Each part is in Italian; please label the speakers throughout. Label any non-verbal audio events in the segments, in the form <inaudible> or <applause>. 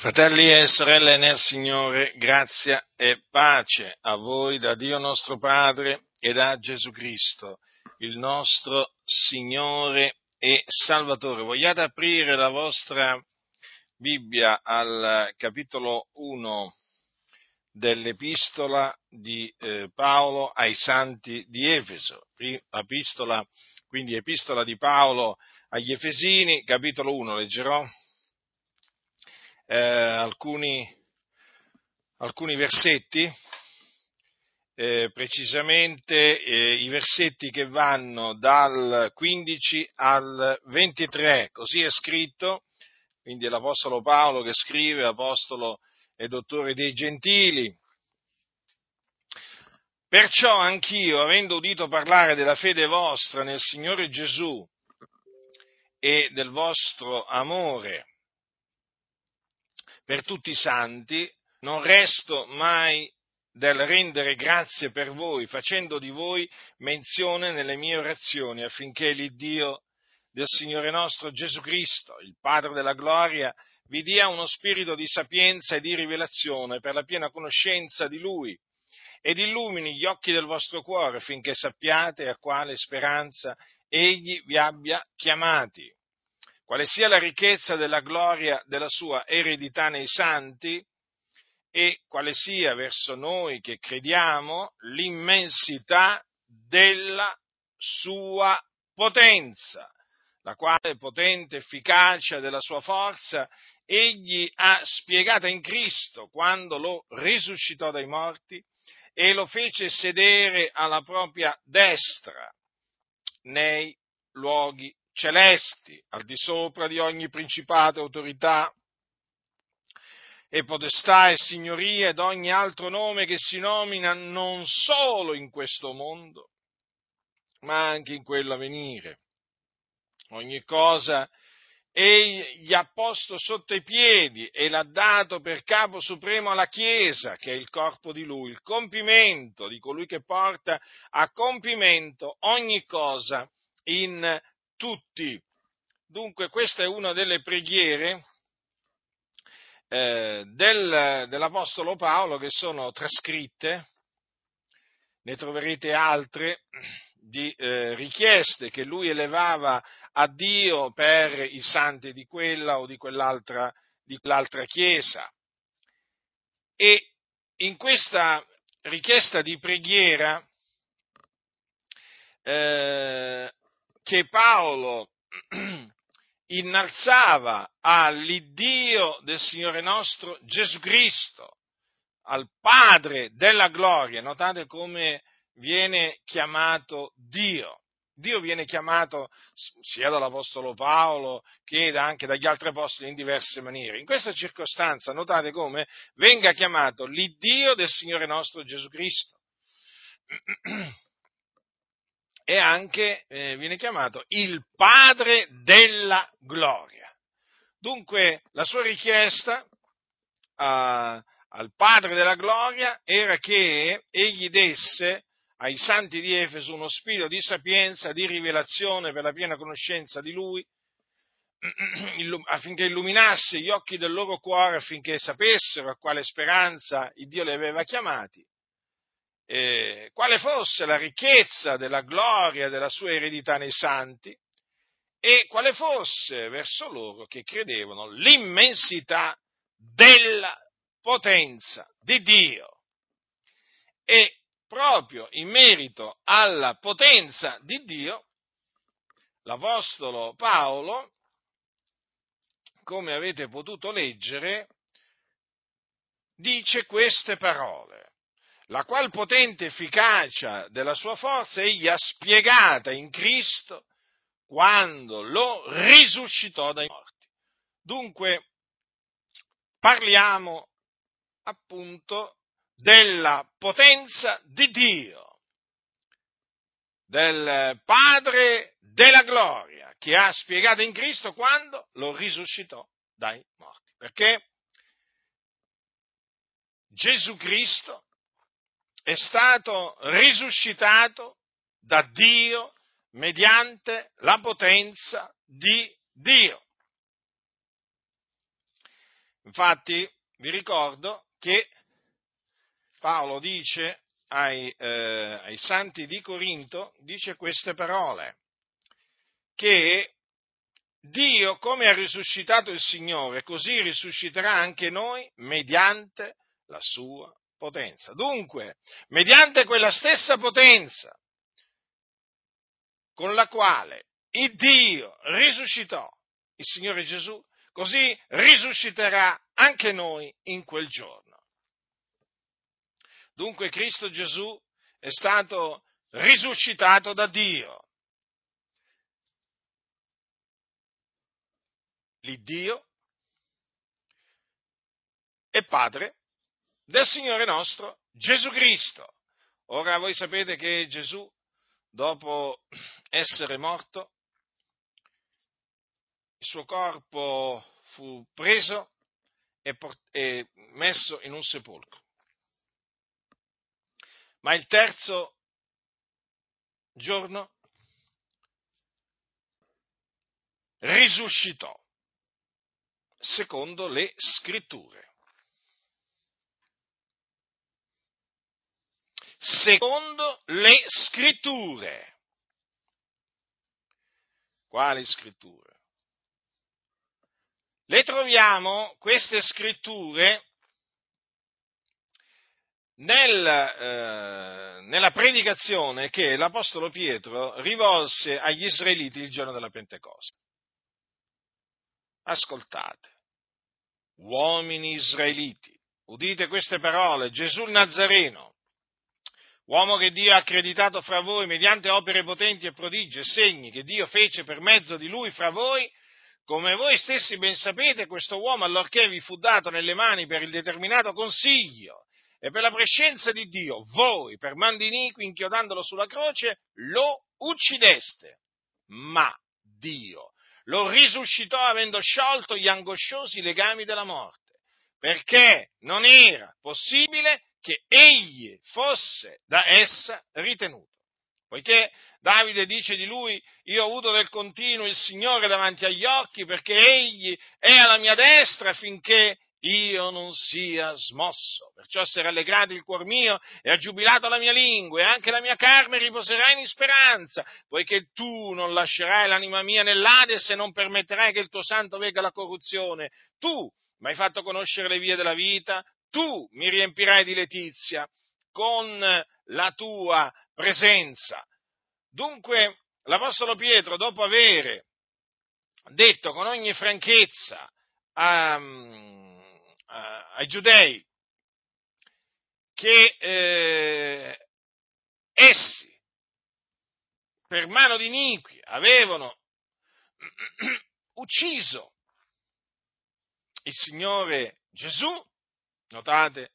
Speaker 1: Fratelli e sorelle nel Signore, grazia e pace a voi da Dio nostro Padre e da Gesù Cristo, il nostro Signore e Salvatore. Vogliate aprire la vostra Bibbia al capitolo 1 dell'epistola di eh, Paolo ai santi di Efeso, epistola, quindi epistola di Paolo agli Efesini, capitolo 1, leggerò eh, alcuni, alcuni, versetti, eh, precisamente eh, i versetti che vanno dal 15 al 23, così è scritto, quindi è l'Apostolo Paolo che scrive, Apostolo e Dottore dei Gentili. Perciò anch'io, avendo udito parlare della fede vostra nel Signore Gesù e del vostro amore per tutti i santi, non resto mai del rendere grazie per voi, facendo di voi menzione nelle mie orazioni, affinché l'Iddio del Signore nostro Gesù Cristo, il Padre della gloria, vi dia uno spirito di sapienza e di rivelazione per la piena conoscenza di Lui, ed illumini gli occhi del vostro cuore, affinché sappiate a quale speranza Egli vi abbia chiamati quale sia la ricchezza della gloria della sua eredità nei santi e quale sia verso noi che crediamo l'immensità della sua potenza, la quale potente efficacia della sua forza egli ha spiegata in Cristo quando lo risuscitò dai morti e lo fece sedere alla propria destra nei luoghi celesti, al di sopra di ogni principato, autorità e potestà e signoria ed ogni altro nome che si nomina non solo in questo mondo, ma anche in quello a venire. Ogni cosa egli ha posto sotto i piedi e l'ha dato per capo supremo alla Chiesa, che è il corpo di lui, il compimento di colui che porta a compimento ogni cosa in tutti. Dunque questa è una delle preghiere eh, del, dell'Apostolo Paolo che sono trascritte, ne troverete altre di eh, richieste che lui elevava a Dio per i santi di quella o di quell'altra, di quell'altra chiesa. E in questa richiesta di preghiera eh, che Paolo <clears throat> innalzava all'Iddio del Signore nostro Gesù Cristo, al Padre della gloria. Notate come viene chiamato Dio. Dio viene chiamato sia dall'Apostolo Paolo che anche dagli altri apostoli in diverse maniere. In questa circostanza notate come venga chiamato l'Iddio del Signore nostro Gesù Cristo. <clears throat> anche eh, viene chiamato il Padre della gloria. Dunque la sua richiesta a, al Padre della gloria era che egli desse ai santi di Efeso uno spirito di sapienza, di rivelazione per la piena conoscenza di Lui, <clears throat> affinché illuminasse gli occhi del loro cuore, affinché sapessero a quale speranza il Dio li aveva chiamati eh, quale fosse la ricchezza della gloria della sua eredità nei santi e quale fosse verso loro che credevano l'immensità della potenza di Dio. E proprio in merito alla potenza di Dio, l'Apostolo Paolo, come avete potuto leggere, dice queste parole la qual potente efficacia della sua forza egli ha spiegata in Cristo quando lo risuscitò dai morti. Dunque, parliamo appunto della potenza di Dio, del Padre della gloria, che ha spiegato in Cristo quando lo risuscitò dai morti. Perché Gesù Cristo è stato risuscitato da Dio mediante la potenza di Dio. Infatti, vi ricordo che Paolo dice ai, eh, ai santi di Corinto, dice queste parole, che Dio, come ha risuscitato il Signore, così risusciterà anche noi mediante la sua potenza. Dunque, mediante quella stessa potenza con la quale il Dio risuscitò il Signore Gesù, così risusciterà anche noi in quel giorno. Dunque Cristo Gesù è stato risuscitato da Dio. L'Iddio è Padre del Signore nostro Gesù Cristo. Ora voi sapete che Gesù, dopo essere morto, il suo corpo fu preso e, port- e messo in un sepolcro. Ma il terzo giorno risuscitò, secondo le scritture. Secondo le scritture. Quali scritture? Le troviamo queste scritture nel, eh, nella predicazione che l'Apostolo Pietro rivolse agli israeliti il giorno della Pentecoste. Ascoltate, uomini israeliti, udite queste parole, Gesù Nazareno, uomo che Dio ha accreditato fra voi mediante opere potenti e prodigi e segni che Dio fece per mezzo di lui fra voi, come voi stessi ben sapete, questo uomo, allorché vi fu dato nelle mani per il determinato consiglio e per la prescenza di Dio, voi, per mandi iniqui, inchiodandolo sulla croce, lo uccideste. Ma Dio lo risuscitò avendo sciolto gli angosciosi legami della morte, perché non era possibile che egli fosse da essa ritenuto. Poiché Davide dice di lui, io ho avuto del continuo il Signore davanti agli occhi perché egli è alla mia destra finché io non sia smosso. Perciò si è rallegrato il cuor mio e ha giubilato la mia lingua e anche la mia carne riposerà in speranza, poiché tu non lascerai l'anima mia nell'Ades e non permetterai che il tuo santo vega la corruzione. Tu mi hai fatto conoscere le vie della vita, tu mi riempirai di letizia con la tua presenza. Dunque, l'Apostolo Pietro, dopo aver detto con ogni franchezza a, a, ai giudei che eh, essi, per mano di iniqui, avevano <clears throat> ucciso il Signore Gesù, notate,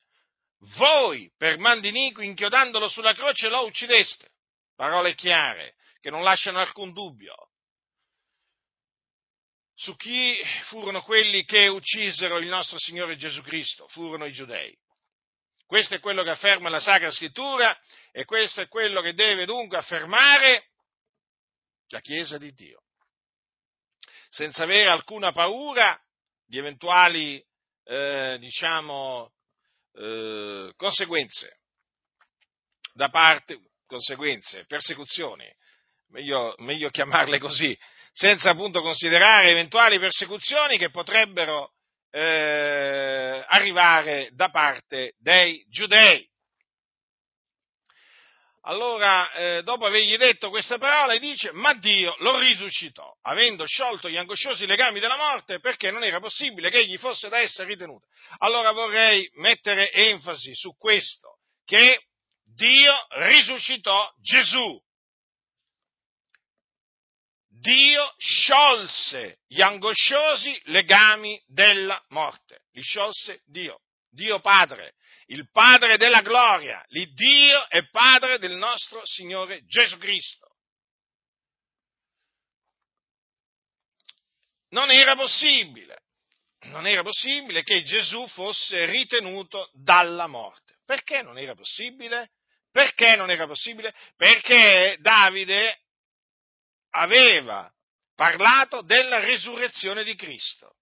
Speaker 1: voi per mano di iniqui, inchiodandolo sulla croce, lo uccideste. Parole chiare che non lasciano alcun dubbio. Su chi furono quelli che uccisero il nostro Signore Gesù Cristo, furono i giudei. Questo è quello che afferma la Sacra Scrittura e questo è quello che deve dunque affermare la Chiesa di Dio, senza avere alcuna paura di eventuali, eh, diciamo, eh, conseguenze da parte, conseguenze, persecuzioni, meglio, meglio chiamarle così, senza appunto considerare eventuali persecuzioni che potrebbero eh, arrivare da parte dei giudei. Allora, eh, dopo avergli detto queste parole, dice, ma Dio lo risuscitò, avendo sciolto gli angosciosi legami della morte, perché non era possibile che egli fosse da essa ritenuto. Allora vorrei mettere enfasi su questo, che Dio risuscitò Gesù. Dio sciolse gli angosciosi legami della morte. Li sciolse Dio, Dio Padre, il Padre della gloria. L'Iddio è Padre del nostro Signore Gesù Cristo. Non era possibile, non era possibile che Gesù fosse ritenuto dalla morte. Perché non era possibile? Perché non era possibile? Perché Davide aveva parlato della resurrezione di Cristo.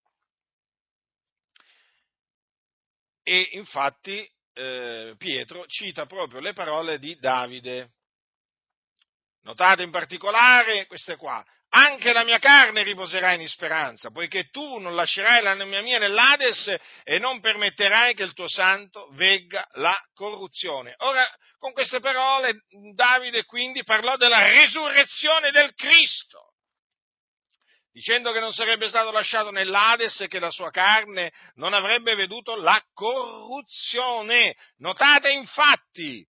Speaker 1: E infatti eh, Pietro cita proprio le parole di Davide. Notate in particolare queste qua. Anche la mia carne riposerà in speranza, poiché tu non lascerai l'anima mia nell'Ades e non permetterai che il tuo santo vegga la corruzione. Ora, con queste parole, Davide quindi parlò della resurrezione del Cristo, dicendo che non sarebbe stato lasciato nell'Ades e che la sua carne non avrebbe veduto la corruzione. Notate infatti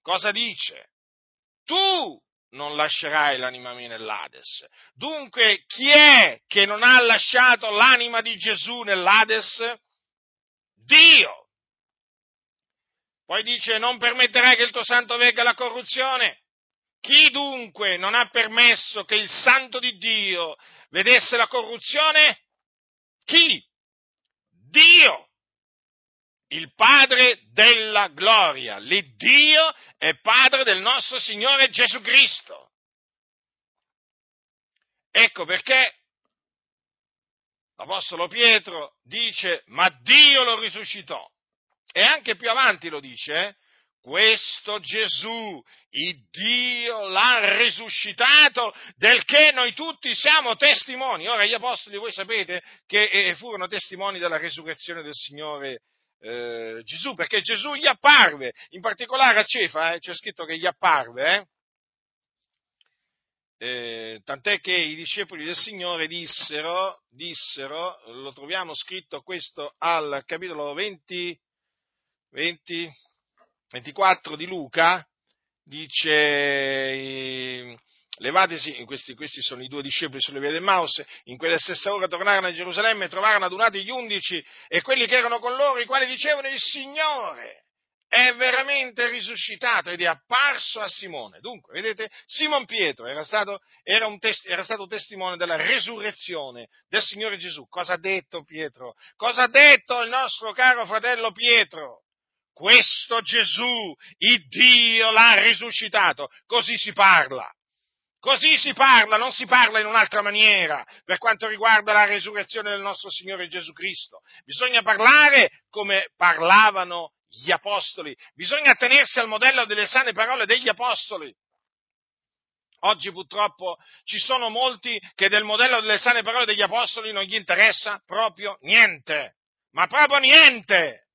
Speaker 1: cosa dice tu non lascerai l'anima mia nell'Ades. Dunque, chi è che non ha lasciato l'anima di Gesù nell'Ades? Dio. Poi dice, non permetterai che il tuo santo vegga la corruzione. Chi dunque non ha permesso che il santo di Dio vedesse la corruzione? Chi? Dio il Padre della gloria, l'Iddio è Padre del nostro Signore Gesù Cristo. Ecco perché l'Apostolo Pietro dice, ma Dio lo risuscitò. E anche più avanti lo dice, eh? Questo Gesù, il Dio l'ha risuscitato, del che noi tutti siamo testimoni. Ora gli apostoli, voi sapete che eh, furono testimoni della resurrezione del Signore eh, Gesù, perché Gesù gli apparve, in particolare a Cefa, eh, c'è scritto che gli apparve, eh? Eh, tant'è che i discepoli del Signore dissero, dissero, lo troviamo scritto questo al capitolo 20, 20 24 di Luca, dice Levatesi, questi, questi, sono i due discepoli sulle vie del Maus, in quella stessa ora tornarono a Gerusalemme e trovarono adunati gli undici e quelli che erano con loro, i quali dicevano il Signore è veramente risuscitato ed è apparso a Simone. Dunque, vedete, Simon Pietro era stato, era, test, era stato testimone della resurrezione del Signore Gesù. Cosa ha detto Pietro? Cosa ha detto il nostro caro fratello Pietro? Questo Gesù, il Dio l'ha risuscitato. Così si parla. Così si parla, non si parla in un'altra maniera per quanto riguarda la resurrezione del nostro Signore Gesù Cristo. Bisogna parlare come parlavano gli apostoli, bisogna tenersi al modello delle sane parole degli apostoli. Oggi purtroppo ci sono molti che del modello delle sane parole degli apostoli non gli interessa proprio niente, ma proprio niente.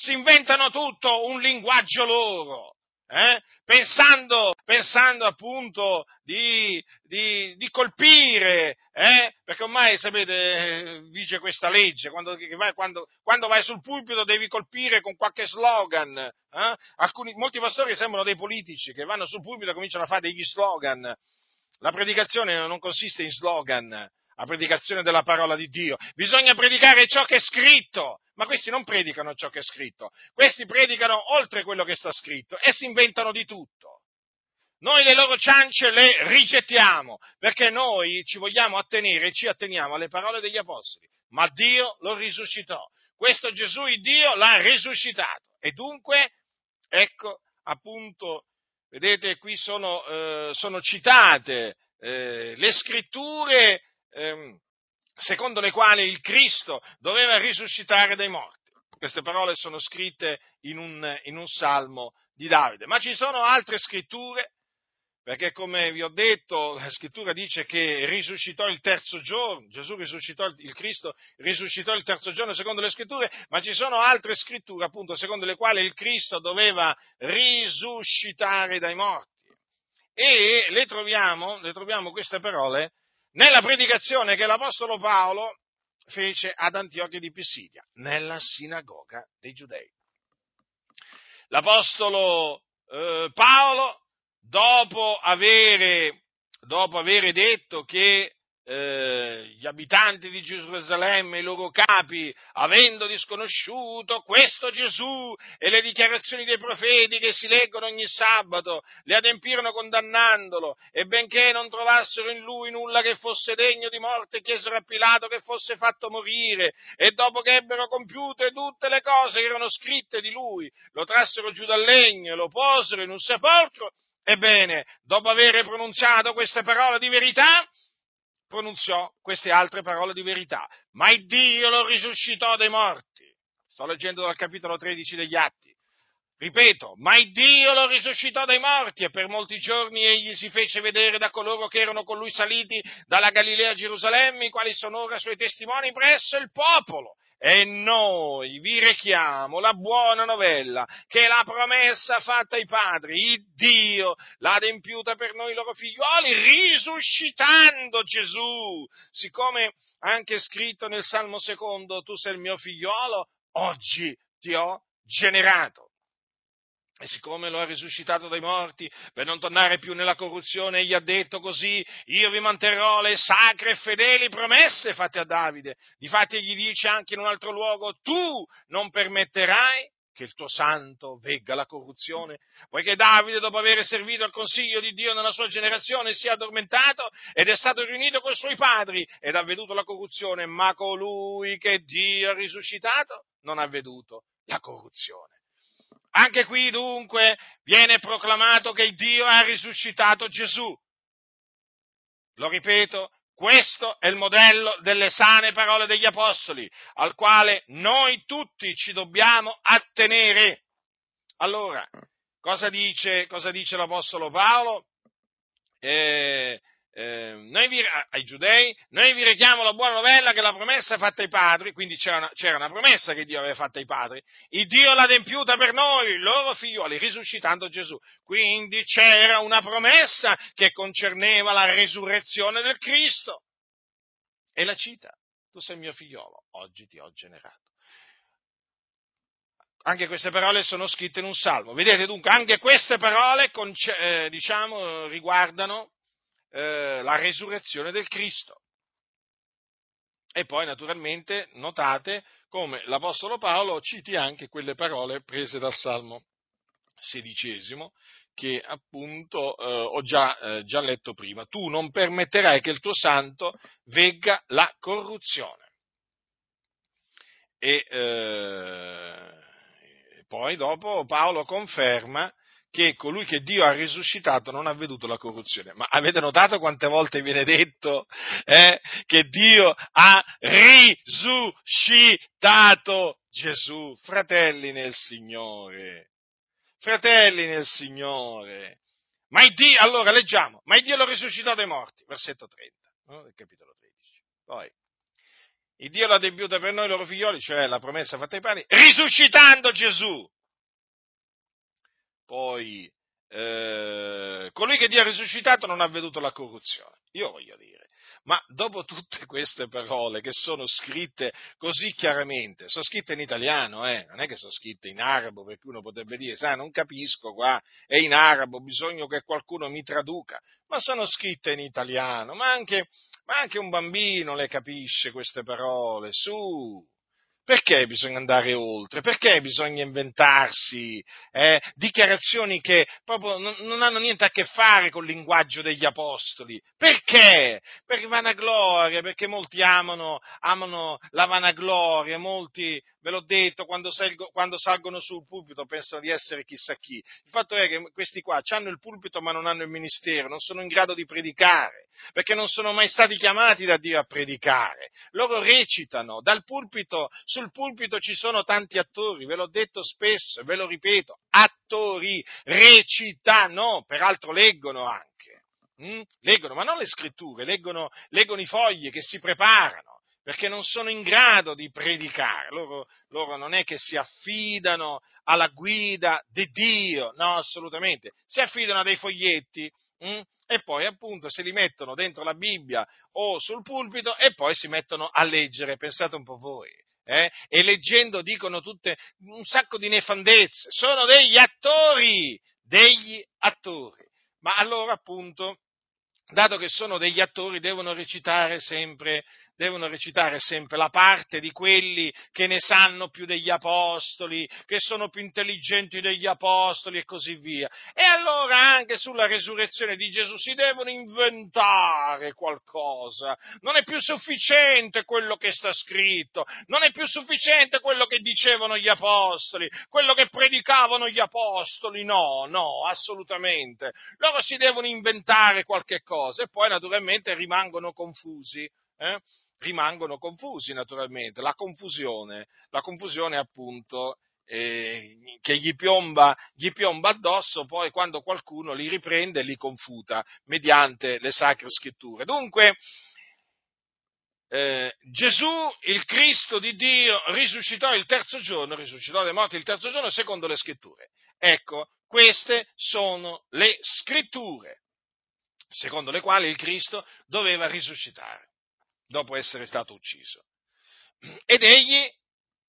Speaker 1: Si inventano tutto un linguaggio loro eh? pensando, pensando, appunto di, di, di colpire, eh? perché ormai sapete, vige questa legge, quando quando, quando vai, sul pulpito devi colpire con qualche slogan, eh? Alcuni, molti pastori sembrano dei politici che vanno sul pulpito e cominciano a fare degli slogan, la predicazione non consiste in slogan, la predicazione della parola di Dio. Bisogna predicare ciò che è scritto, ma questi non predicano ciò che è scritto, questi predicano oltre quello che sta scritto e si inventano di tutto. Noi le loro ciance le rigettiamo perché noi ci vogliamo attenere e ci atteniamo alle parole degli apostoli, ma Dio lo risuscitò. Questo Gesù, Dio, l'ha risuscitato. E dunque, ecco, appunto, vedete, qui sono, eh, sono citate eh, le scritture ehm, secondo le quali il Cristo doveva risuscitare dai morti. Queste parole sono scritte in un, in un salmo di Davide, ma ci sono altre scritture perché come vi ho detto, la scrittura dice che risuscitò il terzo giorno, Gesù risuscitò il Cristo, risuscitò il terzo giorno secondo le scritture, ma ci sono altre scritture appunto secondo le quali il Cristo doveva risuscitare dai morti. E le troviamo, le troviamo queste parole nella predicazione che l'Apostolo Paolo fece ad Antiochia di Pisidia, nella sinagoga dei Giudei. L'Apostolo eh, Paolo, dopo avere, dopo avere detto che eh, gli abitanti di Gerusalemme, i loro capi, avendo disconosciuto questo Gesù e le dichiarazioni dei profeti che si leggono ogni sabato, le adempirono condannandolo e benché non trovassero in lui nulla che fosse degno di morte, chiesero a Pilato che fosse fatto morire e dopo che ebbero compiute tutte le cose che erano scritte di lui, lo trassero giù dal legno e lo posero in un sepolcro. Ebbene, dopo aver pronunziato queste parole di verità, pronunziò queste altre parole di verità. Ma il Dio lo risuscitò dai morti. sto leggendo dal capitolo 13 degli Atti. Ripeto, ma il Dio lo risuscitò dai morti e per molti giorni egli si fece vedere da coloro che erano con lui saliti dalla Galilea a Gerusalemme, i quali sono ora suoi testimoni presso il popolo. E noi vi rechiamo la buona novella che la promessa fatta ai padri, il Dio l'ha adempiuta per noi loro figlioli, risuscitando Gesù. Siccome anche scritto nel Salmo secondo, tu sei il mio figliolo, oggi ti ho generato. E siccome lo ha risuscitato dai morti, per non tornare più nella corruzione, gli ha detto così, io vi manterrò le sacre e fedeli promesse fatte a Davide. Difatti gli dice anche in un altro luogo, tu non permetterai che il tuo santo vegga la corruzione, poiché Davide, dopo aver servito al consiglio di Dio nella sua generazione, si è addormentato ed è stato riunito con i suoi padri ed ha veduto la corruzione, ma colui che Dio ha risuscitato non ha veduto la corruzione. Anche qui dunque viene proclamato che Dio ha risuscitato Gesù. Lo ripeto, questo è il modello delle sane parole degli Apostoli, al quale noi tutti ci dobbiamo attenere. Allora, cosa dice, cosa dice l'Apostolo Paolo? Eh, eh, vi, ai giudei, noi vi richiamo la buona novella che la promessa fatta ai padri, quindi c'era una, c'era una promessa che Dio aveva fatta ai padri, il Dio l'ha adempiuta per noi, loro figlioli, risuscitando Gesù. Quindi c'era una promessa che concerneva la resurrezione del Cristo. E la cita, tu sei mio figliolo, oggi ti ho generato. Anche queste parole sono scritte in un salmo. Vedete dunque, anche queste parole, eh, diciamo, riguardano eh, la resurrezione del Cristo. E poi naturalmente notate come l'Apostolo Paolo citi anche quelle parole prese dal Salmo sedicesimo che appunto eh, ho già, eh, già, letto prima. Tu non permetterai che il tuo santo vegga la corruzione. E eh, poi dopo Paolo conferma che colui che Dio ha risuscitato non ha veduto la corruzione. Ma avete notato quante volte viene detto eh, che Dio ha risuscitato Gesù? Fratelli nel Signore, fratelli nel Signore. Ma Dio, allora leggiamo, ma Dio lo risuscitò dai morti, versetto 30, no? capitolo 13. Poi, il Dio l'ha adempiuta per noi loro figlioli, cioè la promessa fatta ai padri, risuscitando Gesù poi eh, colui che Dio ha risuscitato non ha veduto la corruzione. Io voglio dire, ma dopo tutte queste parole che sono scritte così chiaramente, sono scritte in italiano, eh, non è che sono scritte in arabo, perché uno potrebbe dire, sai, non capisco qua, è in arabo, bisogna che qualcuno mi traduca, ma sono scritte in italiano, ma anche, ma anche un bambino le capisce queste parole, su, perché bisogna andare oltre? Perché bisogna inventarsi eh, dichiarazioni che proprio non, non, hanno niente a che fare col linguaggio degli apostoli? Perché? Per vanagloria, perché molti amano, amano la vanagloria, molti, ve l'ho detto, quando, salgo, quando, salgono sul pulpito pensano di essere chissà chi. Il fatto è che questi qua hanno il pulpito ma non hanno il ministero, non sono in grado di predicare, perché non sono mai stati chiamati da Dio a predicare. Loro recitano dal pulpito su sul pulpito ci sono tanti attori, ve l'ho detto spesso e ve lo ripeto, attori recitano, peraltro leggono anche, hm? leggono, ma non le scritture, leggono, leggono i fogli che si preparano perché non sono in grado di predicare, loro, loro, non è che si affidano alla guida di Dio, no, assolutamente, si affidano a dei foglietti hm? e poi appunto se li mettono dentro la Bibbia o sul pulpito e poi si mettono a leggere, pensate un po' voi eh, e leggendo dicono tutte un sacco di nefandezze, sono degli attori, degli attori. Ma allora appunto, dato che sono degli attori, devono recitare sempre devono recitare sempre la parte di quelli che ne sanno più degli apostoli, che sono più intelligenti degli apostoli e così via. E allora anche sulla resurrezione di Gesù si devono inventare qualcosa. Non è più sufficiente quello che sta scritto, non è più sufficiente quello che dicevano gli apostoli, quello che predicavano gli apostoli. No, no, assolutamente. Loro si devono inventare qualche cosa e poi naturalmente rimangono confusi eh, rimangono confusi naturalmente. La confusione, la confusione appunto eh, che gli piomba, gli piomba addosso poi quando qualcuno li riprende e li confuta mediante le sacre scritture. Dunque, eh, Gesù, il Cristo di Dio, risuscitò il terzo giorno, risuscitò dai morti il terzo giorno secondo le scritture. Ecco, queste sono le scritture, secondo le quali il Cristo doveva risuscitare dopo essere stato ucciso. Ed egli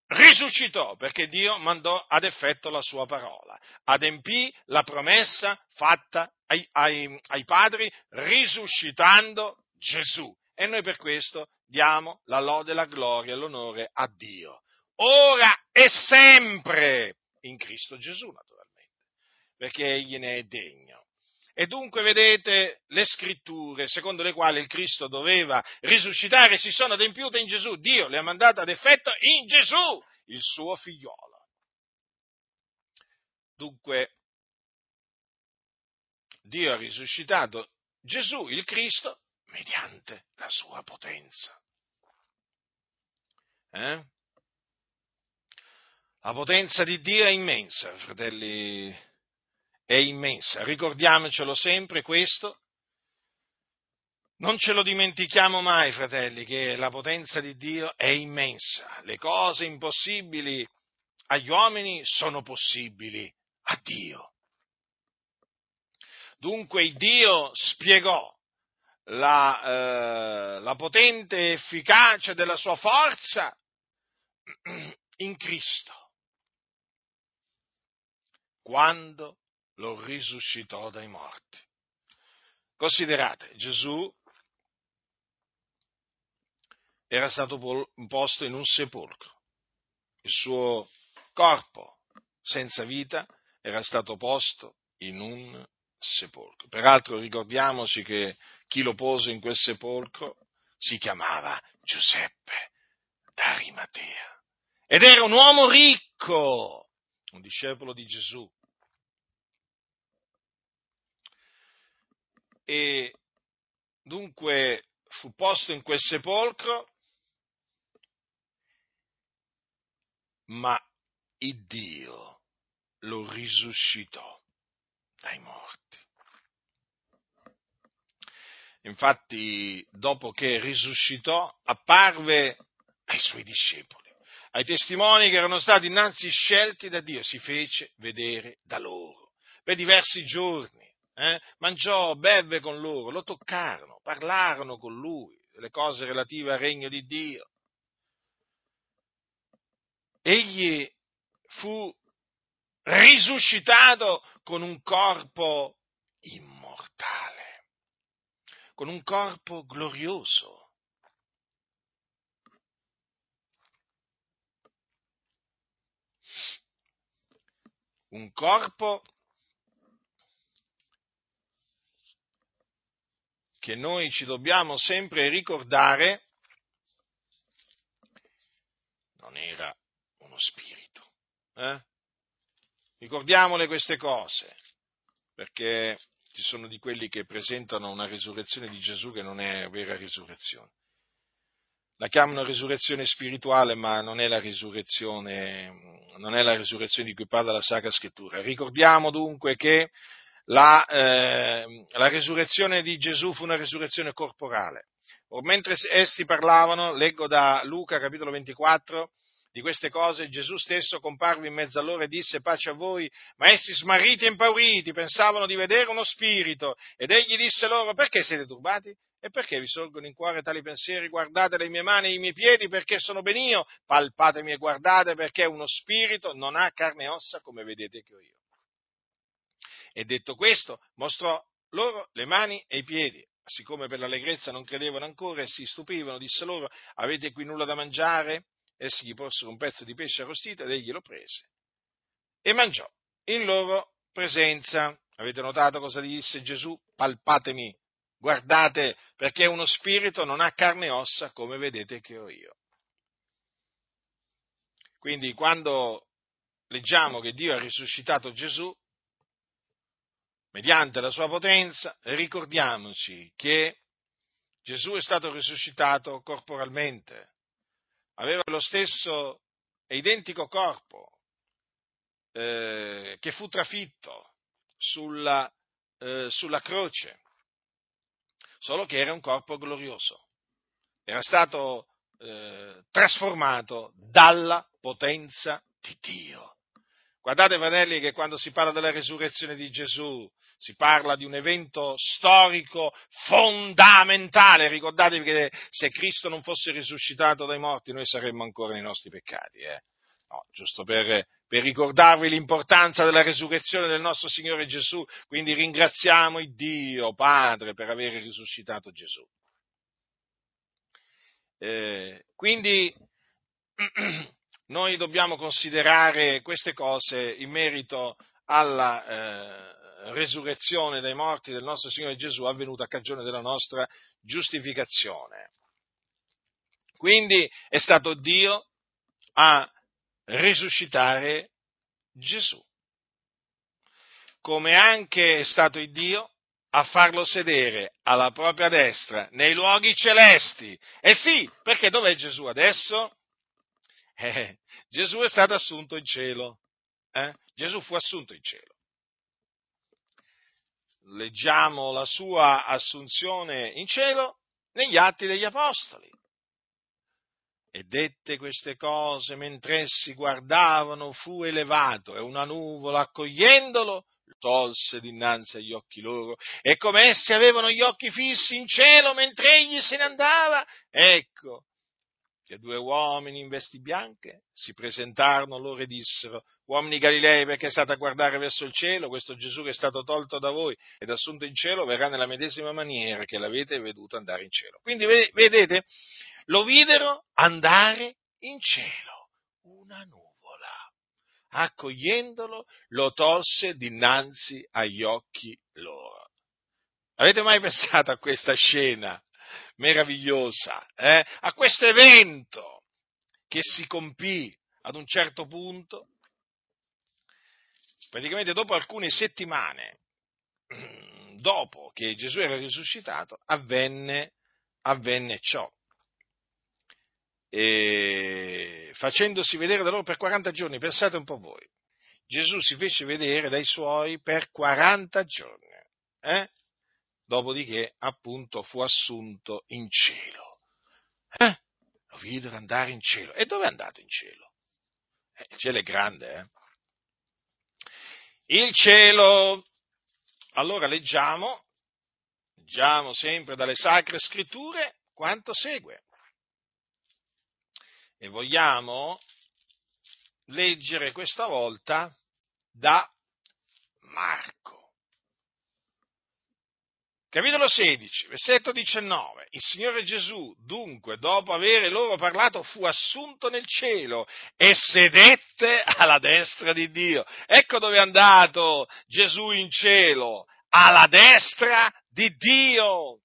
Speaker 1: risuscitò perché Dio mandò ad effetto la sua parola, adempì la promessa fatta ai, ai, ai padri risuscitando Gesù. E noi per questo diamo la lode, la gloria e l'onore a Dio. Ora e sempre in Cristo Gesù, naturalmente, perché Egli ne è degno. E dunque vedete le scritture secondo le quali il Cristo doveva risuscitare si sono adempiute in Gesù. Dio le ha mandate ad effetto in Gesù, il suo figliolo. Dunque, Dio ha risuscitato Gesù, il Cristo, mediante la sua potenza. Eh? La potenza di Dio è immensa, fratelli, è immensa. Ricordiamocelo sempre questo. Non ce lo dimentichiamo mai, fratelli, che la potenza di Dio è immensa. Le cose impossibili agli uomini sono possibili a Dio. Dunque Dio spiegò la, eh, la potente efficacia della sua forza in Cristo, quando lo risuscitò dai morti. Considerate, Gesù era stato posto in un sepolcro, il suo corpo senza vita era stato posto in un sepolcro. Peraltro ricordiamoci che chi lo pose in quel sepolcro si chiamava Giuseppe d'Arimatea ed era un uomo ricco, un discepolo di Gesù. E dunque fu posto in quel sepolcro, ma il Dio lo risuscitò dai morti. Infatti, dopo che risuscitò, apparve ai suoi discepoli, ai testimoni che erano stati innanzi scelti da Dio, si fece vedere da loro per diversi giorni. Eh? Mangiò, bevve con loro, lo toccarono, parlarono con lui delle cose relative al regno di Dio. Egli fu risuscitato con un corpo immortale, con un corpo glorioso. Un corpo che noi ci dobbiamo sempre ricordare non era uno spirito. Eh? Ricordiamole queste cose, perché ci sono di quelli che presentano una risurrezione di Gesù che non è vera risurrezione. La chiamano risurrezione spirituale, ma non è la risurrezione, non è la risurrezione di cui parla la Sacra Scrittura. Ricordiamo dunque che la, eh, la risurrezione di Gesù fu una risurrezione corporale. Or, mentre essi parlavano, leggo da Luca capitolo 24, di queste cose Gesù stesso comparve in mezzo a loro e disse pace a voi, ma essi smarriti e impauriti pensavano di vedere uno spirito ed egli disse loro perché siete turbati? E perché vi sorgono in cuore tali pensieri? Guardate le mie mani e i miei piedi perché sono ben io, palpatemi e guardate perché uno spirito non ha carne e ossa come vedete che ho io. E detto questo, mostrò loro le mani e i piedi. Siccome per l'allegrezza non credevano ancora e si stupivano, disse loro, avete qui nulla da mangiare? essi gli posero un pezzo di pesce arrostito ed egli lo prese e mangiò in loro presenza. Avete notato cosa disse Gesù? Palpatemi, guardate, perché uno spirito non ha carne e ossa come vedete che ho io. Quindi quando leggiamo che Dio ha risuscitato Gesù, mediante la sua potenza, ricordiamoci che Gesù è stato risuscitato corporalmente, aveva lo stesso e identico corpo eh, che fu trafitto sulla, eh, sulla croce, solo che era un corpo glorioso, era stato eh, trasformato dalla potenza di Dio. Guardate, fratelli, che quando si parla della resurrezione di Gesù, si parla di un evento storico fondamentale. Ricordatevi che se Cristo non fosse risuscitato dai morti, noi saremmo ancora nei nostri peccati. Eh? No, giusto per, per ricordarvi l'importanza della resurrezione del nostro Signore Gesù. Quindi ringraziamo il Dio Padre per aver risuscitato Gesù. Eh, quindi <clears throat> noi dobbiamo considerare queste cose in merito alla eh, resurrezione dai morti del nostro Signore Gesù avvenuta a cagione della nostra giustificazione. Quindi è stato Dio a risuscitare Gesù, come anche è stato Dio a farlo sedere alla propria destra nei luoghi celesti. E sì, perché dov'è Gesù adesso? Eh, Gesù è stato assunto in cielo. Eh? Gesù fu assunto in cielo. Leggiamo la sua assunzione in cielo negli atti degli Apostoli. E dette queste cose mentre essi guardavano fu elevato e una nuvola accogliendolo lo tolse dinanzi agli occhi loro e come essi avevano gli occhi fissi in cielo mentre egli se ne andava, ecco che due uomini in vesti bianche si presentarono loro e dissero, uomini Galilei, perché state a guardare verso il cielo, questo Gesù che è stato tolto da voi ed assunto in cielo verrà nella medesima maniera che l'avete veduto andare in cielo. Quindi vedete, lo videro andare in cielo, una nuvola. Accogliendolo, lo tolse dinanzi agli occhi loro. Avete mai pensato a questa scena? Meravigliosa, eh? a questo evento che si compì ad un certo punto, praticamente dopo alcune settimane <clears throat> dopo che Gesù era risuscitato, avvenne, avvenne ciò. E facendosi vedere da loro per 40 giorni, pensate un po' voi, Gesù si fece vedere dai suoi per 40 giorni. Eh? Dopodiché appunto fu assunto in cielo. Eh? Lo videro andare in cielo. E dove è andato in cielo? Eh, il cielo è grande, eh? Il cielo, allora leggiamo, leggiamo sempre dalle sacre scritture quanto segue. E vogliamo leggere questa volta da Marco. Capitolo 16, versetto 19. Il Signore Gesù, dunque, dopo avere loro parlato, fu assunto nel cielo e sedette alla destra di Dio. Ecco dove è andato Gesù in cielo, alla destra di Dio,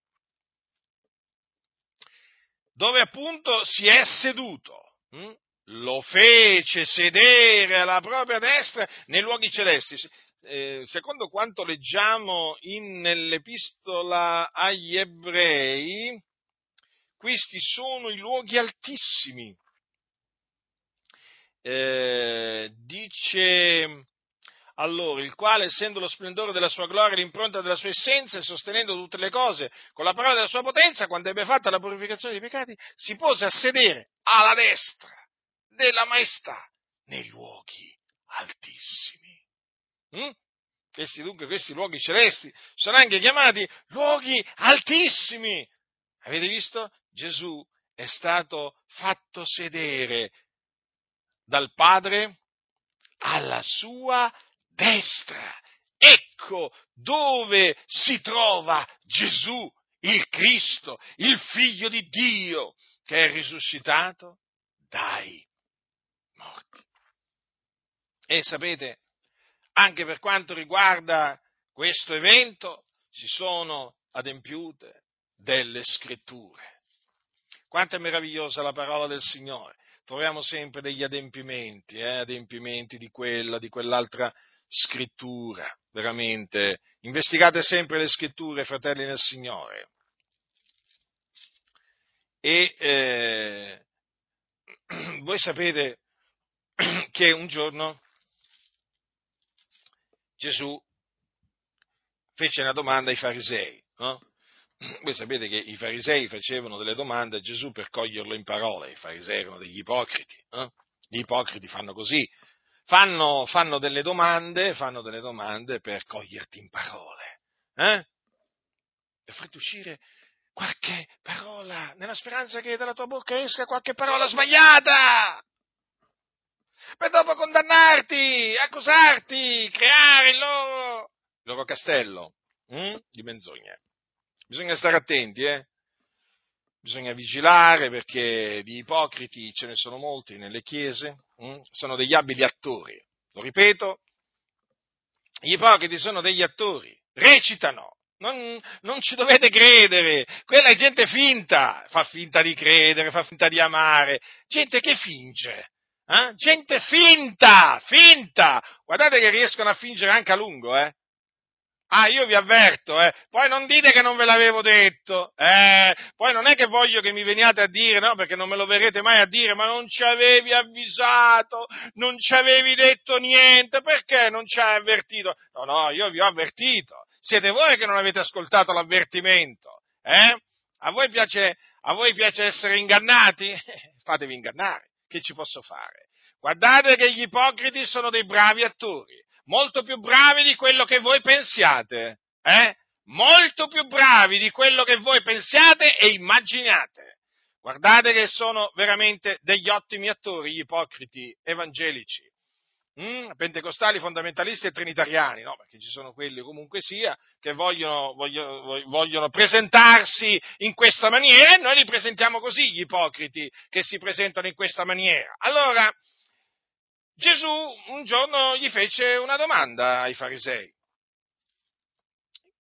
Speaker 1: dove appunto si è seduto. Hm? Lo fece sedere alla propria destra nei luoghi celesti eh, secondo quanto leggiamo in, nell'epistola agli ebrei, questi sono i luoghi altissimi. Eh, dice allora, il quale, essendo lo splendore della sua gloria, l'impronta della sua essenza e sostenendo tutte le cose con la parola della sua potenza, quando ebbe fatta la purificazione dei peccati, si pose a sedere alla destra della maestà nei luoghi altissimi. Mm? Questi, dunque, questi luoghi celesti sono anche chiamati luoghi altissimi. Avete visto? Gesù è stato fatto sedere dal Padre alla sua destra. Ecco dove si trova Gesù, il Cristo, il Figlio di Dio, che è risuscitato dai morti. E sapete, anche per quanto riguarda questo evento si sono adempiute delle scritture. Quanto è meravigliosa la parola del Signore. Troviamo sempre degli adempimenti, eh, adempimenti di quella, di quell'altra scrittura. Veramente, investigate sempre le scritture, fratelli nel Signore. E eh, <clears throat> voi sapete <clears throat> che un giorno Gesù fece una domanda ai farisei, no? Voi sapete che i farisei facevano delle domande a Gesù per coglierlo in parole, i farisei erano degli ipocriti, no? Gli ipocriti fanno così, fanno, fanno, delle domande, fanno delle domande per coglierti in parole, eh? per farti uscire qualche parola, nella speranza che dalla tua bocca esca qualche parola sbagliata per dopo condannarti, accusarti, creare il loro, il loro castello hm? di menzogne. Bisogna stare attenti, eh? Bisogna vigilare perché di ipocriti ce ne sono molti nelle chiese, hm? sono degli abili attori. Lo ripeto, gli ipocriti sono degli attori, recitano, non, non, ci dovete credere, quella è gente finta, fa finta di credere, fa finta di amare, gente che finge, eh? Gente finta, finta! Guardate che riescono a fingere anche a lungo, eh? Ah, io vi avverto, eh. Poi non dite che non ve l'avevo detto, eh. Poi non è che voglio che mi veniate a dire, no, perché non me lo verrete mai a dire, ma non ci avevi avvisato, non ci avevi detto niente, perché non ci hai avvertito? No, no, io vi ho avvertito. Siete voi che non avete ascoltato l'avvertimento, eh? A voi piace, a voi piace essere ingannati? <laughs> Fatevi ingannare che ci posso fare? Guardate che gli ipocriti sono dei bravi attori, molto più bravi di quello che voi pensiate, eh? Molto più bravi di quello che voi pensiate e immaginate. Guardate che sono veramente degli ottimi attori gli ipocriti evangelici mm, pentecostali, fondamentalisti e trinitariani, no? perché ci sono quelli comunque sia che vogliono, vogliono, vogliono, presentarsi in questa maniera e noi li presentiamo così, gli ipocriti che si presentano in questa maniera. Allora, Gesù un giorno gli fece una domanda ai farisei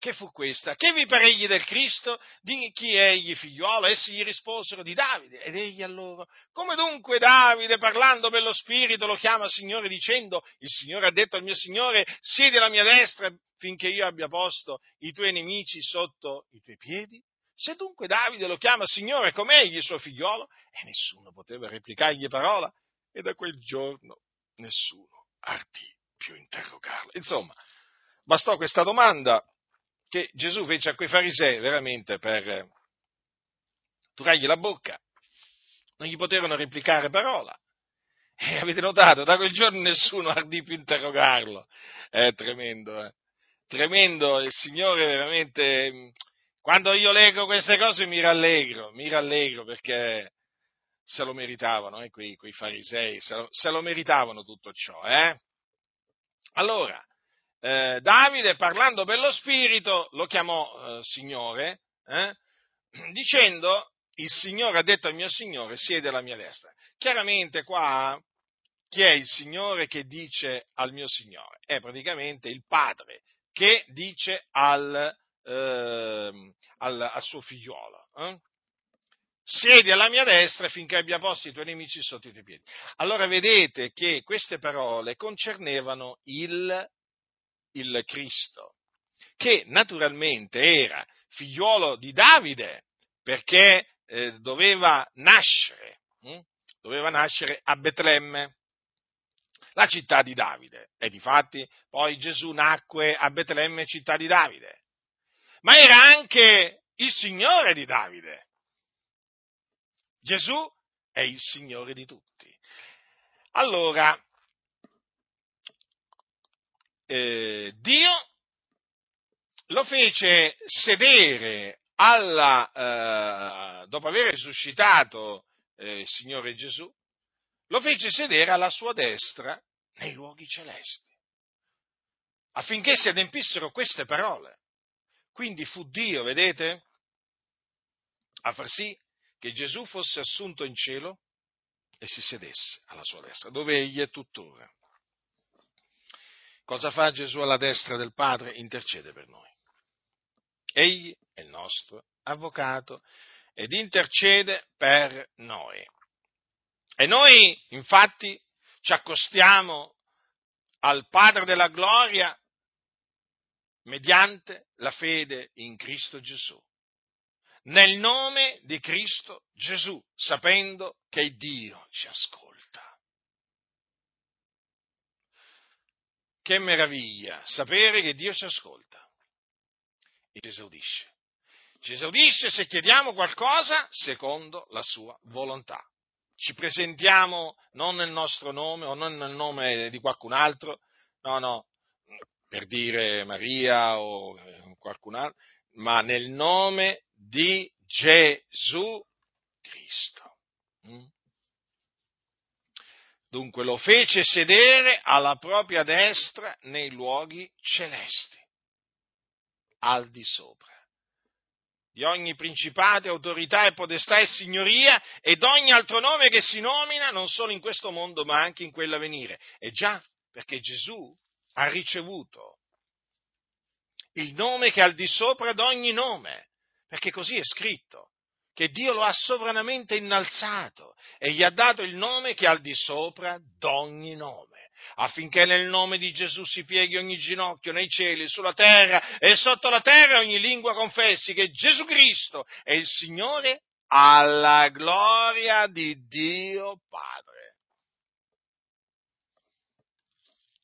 Speaker 1: che fu questa? Che vi paregli del Cristo? Di chi egli figliuolo? Essi gli risposero di Davide. Ed egli a loro, come dunque Davide, parlando per lo Spirito, lo chiama Signore dicendo, il Signore ha detto al mio Signore, siedi alla mia destra finché io abbia posto i tuoi nemici sotto i tuoi piedi? Se dunque Davide lo chiama Signore come egli suo figliuolo, e nessuno poteva replicargli parola, e da quel giorno nessuno ardì più interrogarlo. Insomma, bastò questa domanda che Gesù fece a quei farisei veramente per turargli la bocca. Non gli poterono replicare parola. E avete notato, da quel giorno nessuno <laughs> ardì più interrogarlo. È tremendo, eh? Tremendo, il Signore veramente... Quando io leggo queste cose mi rallegro, mi rallegro perché se lo meritavano, eh, quei, quei farisei, se lo, se lo, meritavano tutto ciò, eh? Allora, eh, Davide, parlando per lo Spirito, lo chiamò eh, Signore, eh, dicendo, il Signore ha detto al mio Signore, siede alla mia destra. Chiaramente qua, chi è il Signore che dice al mio Signore? È praticamente il Padre che dice al, ehm, al, al suo figliuolo. Eh? siedi alla mia destra finché abbia posto i tuoi nemici sotto i tuoi piedi. Allora vedete che queste parole concernevano il il Cristo, che naturalmente era figliuolo di Davide, perché eh, doveva nascere, hm? doveva nascere a Betlemme, la città di Davide. E difatti poi Gesù nacque a Betlemme, città di Davide. Ma era anche il Signore di Davide. Gesù è il Signore di tutti. Allora, eh, Dio lo fece sedere alla, eh, dopo aver risuscitato eh, il Signore Gesù, lo fece sedere alla sua destra nei luoghi celesti, affinché si adempissero queste parole. Quindi fu Dio, vedete, a far sì che Gesù fosse assunto in cielo e si sedesse alla sua destra, dove egli è tuttora. Cosa fa Gesù alla destra del Padre? Intercede per noi. Egli è il nostro avvocato ed intercede per noi. E noi, infatti, ci accostiamo al Padre della gloria mediante la fede in Cristo Gesù. nel nome di Cristo Gesù, sapendo che Dio ci ascolta. Che meraviglia sapere che Dio ci ascolta e ci esaudisce. Ci esaudisce se chiediamo qualcosa secondo la sua volontà. Ci presentiamo non nel nostro nome o non nel nome di qualcun altro, no, no, per dire Maria o qualcun altro, ma nel nome di Gesù Cristo. Mm? Dunque lo fece sedere alla propria destra nei luoghi celesti, al di sopra di ogni principato, autorità e potestà e signoria ed ogni altro nome che si nomina non solo in questo mondo ma anche in quello a venire. E già perché Gesù ha ricevuto il nome che è al di sopra di ogni nome, perché così è scritto, che Dio lo ha sovranamente innalzato e gli ha dato il nome che è al di sopra di ogni nome, affinché nel nome di Gesù si pieghi ogni ginocchio nei cieli, sulla terra e sotto la terra ogni lingua confessi che Gesù Cristo è il Signore alla gloria di Dio Padre.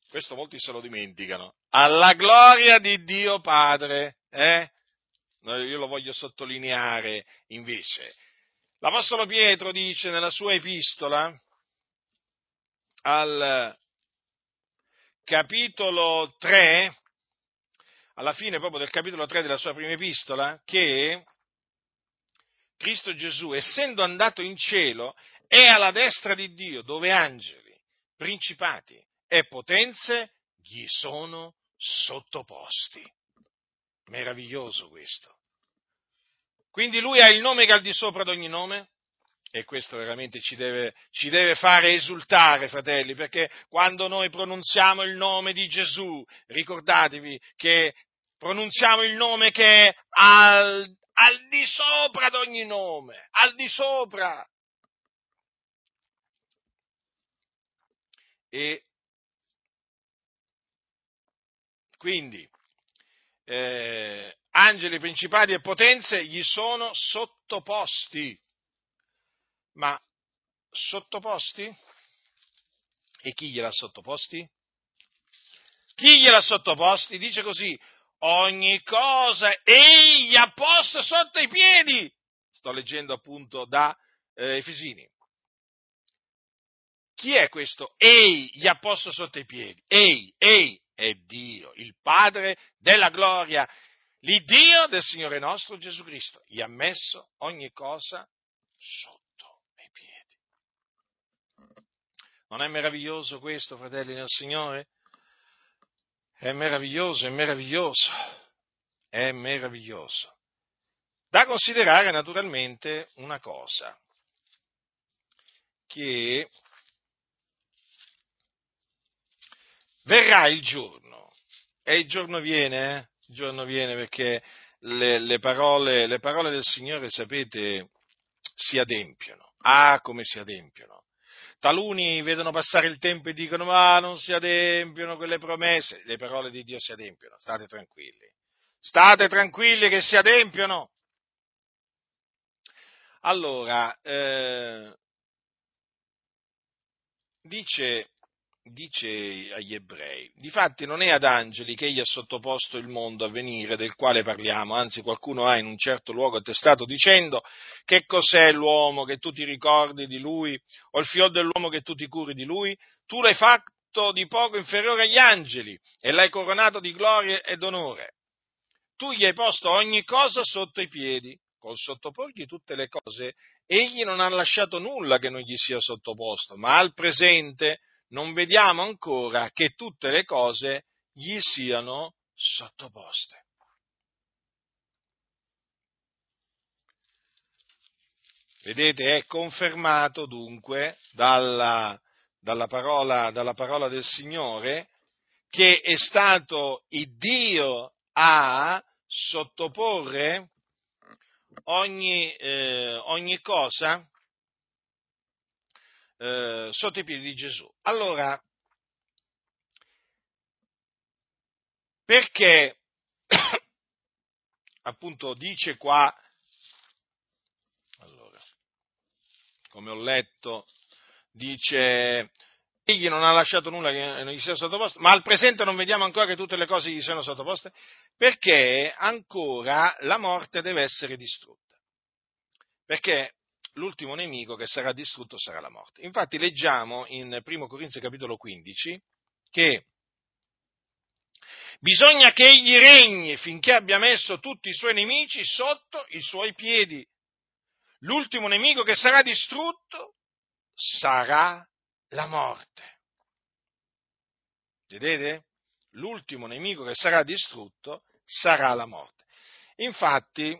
Speaker 1: Questo molti se lo dimenticano. Alla gloria di Dio Padre. Eh? Io lo voglio sottolineare invece. L'Apostolo Pietro dice nella sua epistola al capitolo 3, alla fine proprio del capitolo 3 della sua prima epistola, che Cristo Gesù, essendo andato in cielo, è alla destra di Dio, dove angeli, principati e potenze gli sono sottoposti. Meraviglioso questo. Quindi lui ha il nome che è al di sopra di ogni nome e questo veramente ci deve, ci deve, fare esultare, fratelli, perché quando noi pronunziamo il nome di Gesù, ricordatevi che pronunziamo il nome che è al, al di sopra di ogni nome, al di sopra. E Quindi, eh, angeli, principati e potenze gli sono sottoposti. Ma sottoposti? E chi gliel'ha sottoposti? Chi gliel'ha sottoposti? Dice così, ogni cosa egli ha posto sotto i piedi. Sto leggendo appunto da eh, Efesini. Chi è questo? Ei gli ha posto sotto i piedi. Ei, ei, è Dio, il Padre della gloria, l'Iddio del Signore nostro Gesù Cristo. Gli ha messo ogni cosa sotto i piedi. Non è meraviglioso questo, fratelli del Signore? È meraviglioso, è meraviglioso, è meraviglioso. Da considerare naturalmente una cosa, che verrà il giorno, e il giorno viene, eh? Il giorno viene perché le, le, parole, le parole del Signore, sapete, si adempiono. Ah, come si adempiono. Taluni vedono passare il tempo e dicono ma non si adempiono quelle promesse. Le parole di Dio si adempiono, state tranquilli. State tranquilli che si adempiono. Allora, eh, dice dice agli ebrei, difatti non è ad angeli che egli ha sottoposto il mondo a venire del quale parliamo, anzi qualcuno ha in un certo luogo attestato dicendo che cos'è l'uomo che tu ti ricordi di lui o il fior dell'uomo che tu ti curi di lui, tu l'hai fatto di poco inferiore agli angeli e l'hai coronato di gloria ed onore. Tu gli hai posto ogni cosa sotto i piedi, col sottoporgli tutte le cose, egli non ha lasciato nulla che non gli sia sottoposto, ma al presente non vediamo ancora che tutte le cose gli siano sottoposte. Vedete, è confermato dunque dalla, dalla, parola, dalla parola del Signore che è stato il Dio a sottoporre ogni, eh, ogni cosa eh, sotto i piedi di Gesù. Allora, perché <coughs> appunto dice qua come ho letto, dice, egli non ha lasciato nulla che non gli sia sottoposto, ma al presente non vediamo ancora che tutte le cose gli siano sottoposte, perché ancora la morte deve essere distrutta. Perché l'ultimo nemico che sarà distrutto sarà la morte. Infatti leggiamo in 1 Corinzi capitolo 15 che bisogna che egli regni finché abbia messo tutti i suoi nemici sotto i suoi piedi. L'ultimo nemico che sarà distrutto sarà la morte. Vedete? L'ultimo nemico che sarà distrutto sarà la morte. Infatti,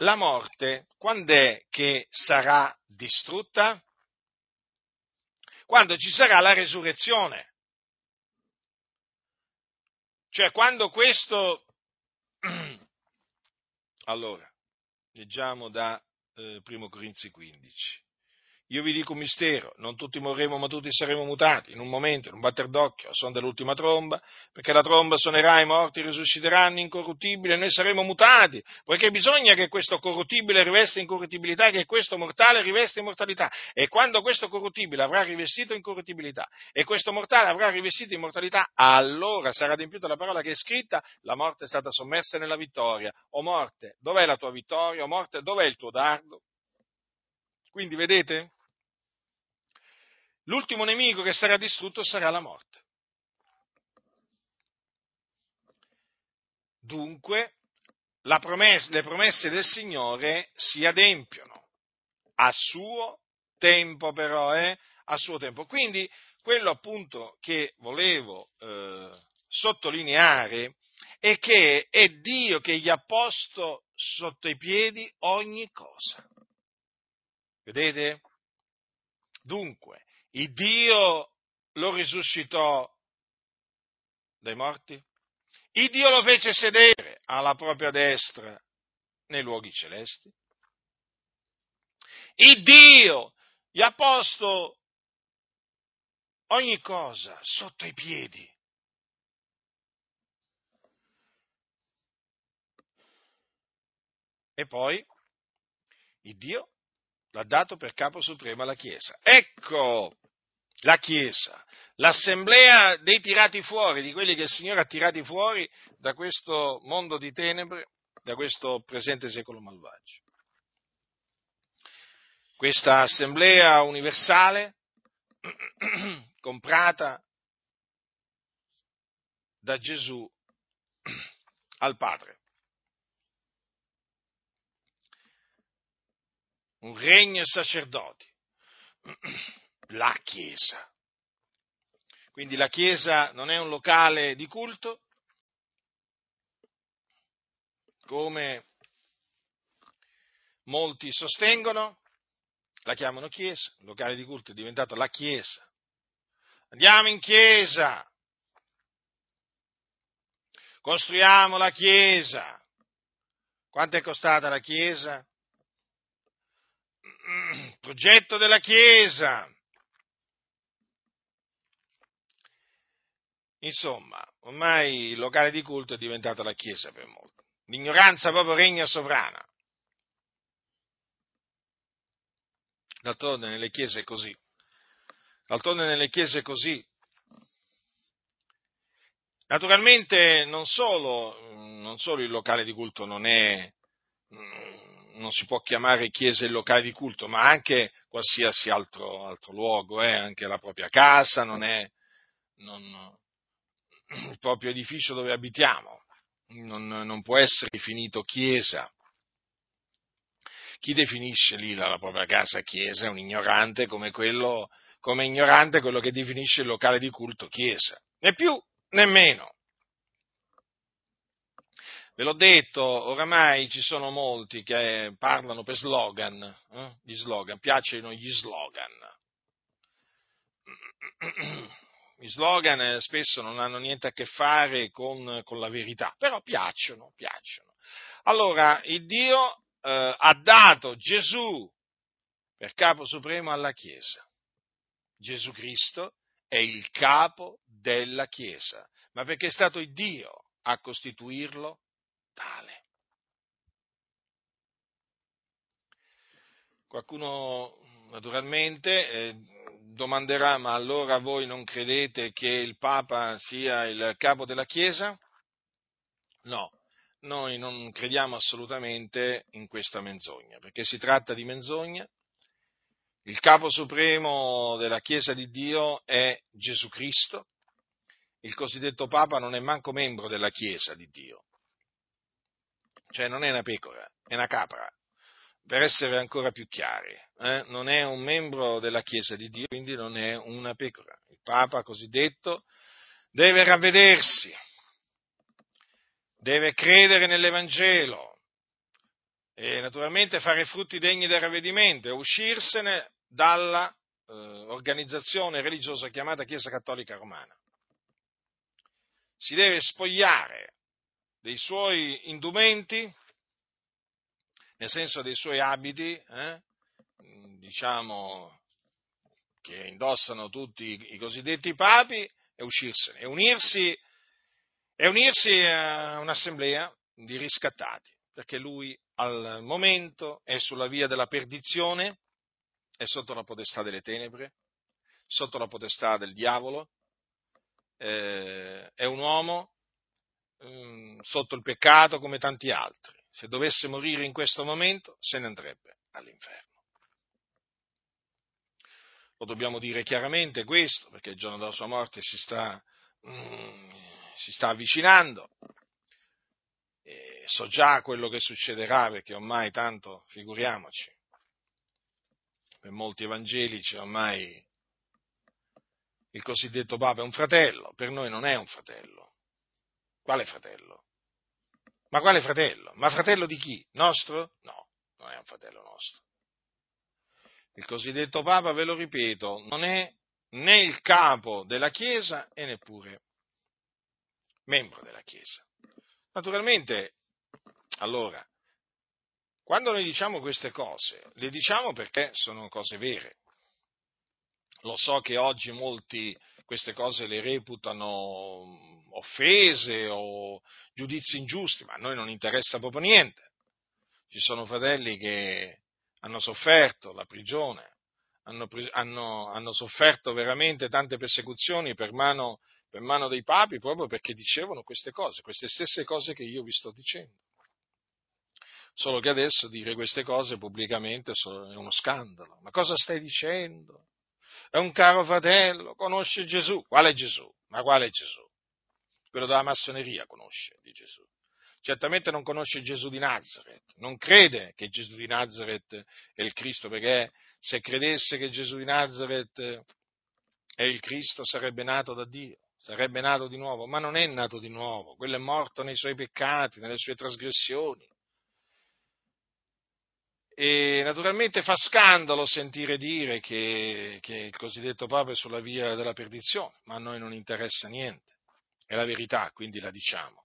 Speaker 1: la morte quando è che sarà distrutta? Quando ci sarà la resurrezione. Cioè quando questo... <clears throat> Allora, leggiamo da eh, 1 Corinzi 15. Io vi dico un mistero, non tutti morremo, ma tutti saremo mutati, in un momento, in un batter d'occhio, a suon dell'ultima tromba, perché la tromba suonerà, i morti risusciteranno incorruttibili e noi saremo mutati, poiché bisogna che questo corruttibile rivesta incorruttibilità e che questo mortale rivesta immortalità. E quando questo corruttibile avrà rivestito incorruttibilità e questo mortale avrà rivestito immortalità, allora sarà adempiuta la parola che è scritta, la morte è stata sommersa nella vittoria. O morte, dov'è la tua vittoria? O morte, dov'è il tuo dardo? Quindi vedete? L'ultimo nemico che sarà distrutto sarà la morte. Dunque, promessa, le promesse del Signore si adempiono a suo tempo, però, eh? a suo tempo. Quindi, quello appunto che volevo eh, sottolineare è che è Dio che gli ha posto sotto i piedi ogni cosa. Vedete? Dunque, il Dio lo risuscitò dai morti? Il Dio lo fece sedere alla propria destra nei luoghi celesti? Il Dio gli ha posto ogni cosa sotto i piedi. E poi il Dio l'ha dato per capo supremo alla Chiesa. Ecco la Chiesa, l'assemblea dei tirati fuori, di quelli che il Signore ha tirati fuori da questo mondo di tenebre, da questo presente secolo malvagio. Questa assemblea universale, <clears throat> comprata da Gesù <clears throat> al Padre. Un regno e sacerdoti <clears throat> la Chiesa. Quindi la Chiesa non è un locale di culto, come molti sostengono, la chiamano Chiesa, il locale di culto è diventato la Chiesa. Andiamo in Chiesa, costruiamo la Chiesa. Quanto è costata la Chiesa? <clears throat> Progetto della Chiesa, Insomma, ormai il locale di culto è diventato la chiesa per molti. L'ignoranza proprio regna sovrana. D'altronde nelle chiese è così. D'altronde nelle chiese è così. Naturalmente non solo, non solo il locale di culto non è, non si può chiamare chiesa il locale di culto, ma anche qualsiasi altro, altro luogo, eh, anche la propria casa non è, non, il proprio edificio dove abitiamo, non, non può essere definito chiesa. Chi definisce lì la, la propria casa chiesa è un ignorante come quello, come ignorante quello che definisce il locale di culto chiesa. Né più né meno. Ve l'ho detto, oramai ci sono molti che parlano per slogan, eh? gli slogan, piacciono gli slogan. <clears throat> i slogan eh, spesso non hanno niente a che fare con, con la verità, però piacciono, piacciono. Allora, il Dio eh, ha dato Gesù per capo supremo alla Chiesa. Gesù Cristo è il capo della Chiesa, ma perché è stato il Dio a costituirlo tale. Qualcuno naturalmente eh, domanderà, ma allora voi non credete che il Papa sia il capo della Chiesa? No, noi non crediamo assolutamente in questa menzogna, perché si tratta di menzogna. Il capo supremo della Chiesa di Dio è Gesù Cristo, il cosiddetto Papa non è manco membro della Chiesa di Dio, cioè non è una pecora, è una capra, per essere ancora più chiari, eh? non è un membro della Chiesa di Dio, quindi non è una pecora. Il Papa cosiddetto deve ravvedersi, deve credere nell'Evangelo e naturalmente fare frutti degni del ravvedimento e uscirsene dalla eh, organizzazione religiosa chiamata Chiesa Cattolica Romana. Si deve spogliare dei suoi indumenti, nel senso dei suoi abiti, eh, diciamo che indossano tutti i cosiddetti papi, e uscirsene, e unirsi e unirsi a un'assemblea di riscattati, perché lui al momento è sulla via della perdizione, è sotto la potestà delle tenebre, sotto la potestà del diavolo, eh, è un uomo eh, sotto il peccato come tanti altri. Se dovesse morire in questo momento, se ne andrebbe all'inferno. Lo dobbiamo dire chiaramente questo, perché il giorno della sua morte si sta, mm, si sta avvicinando. E so già quello che succederà perché ormai tanto, figuriamoci, per molti evangelici ormai il cosiddetto Papa è un fratello, per noi non è un fratello. Quale fratello? Ma quale fratello? Ma fratello di chi? Nostro? No, non è un fratello nostro. Il cosiddetto Papa, ve lo ripeto, non è né il capo della Chiesa e neppure membro della Chiesa. Naturalmente, allora, quando noi diciamo queste cose, le diciamo perché sono cose vere. Lo so che oggi molti queste cose le reputano offese o giudizi ingiusti, ma a noi non interessa proprio niente. Ci sono fratelli che hanno sofferto la prigione, hanno, hanno, hanno sofferto veramente tante persecuzioni per mano per mano dei papi proprio perché dicevano queste cose, queste stesse cose che io vi sto dicendo. Solo che adesso dire queste cose pubblicamente è uno scandalo. Ma cosa stai dicendo? È un caro fratello, conosce Gesù. Quale Gesù? Ma quale Gesù? Quello della massoneria conosce di Gesù. Certamente non conosce Gesù di Nazareth, non crede che Gesù di Nazareth è il Cristo, perché se credesse che Gesù di Nazareth è il Cristo sarebbe nato da Dio sarebbe nato di nuovo, ma non è nato di nuovo, quello è morto nei suoi peccati, nelle sue trasgressioni. E naturalmente fa scandalo sentire dire che, che il cosiddetto Papa è sulla via della perdizione, ma a noi non interessa niente, è la verità, quindi la diciamo,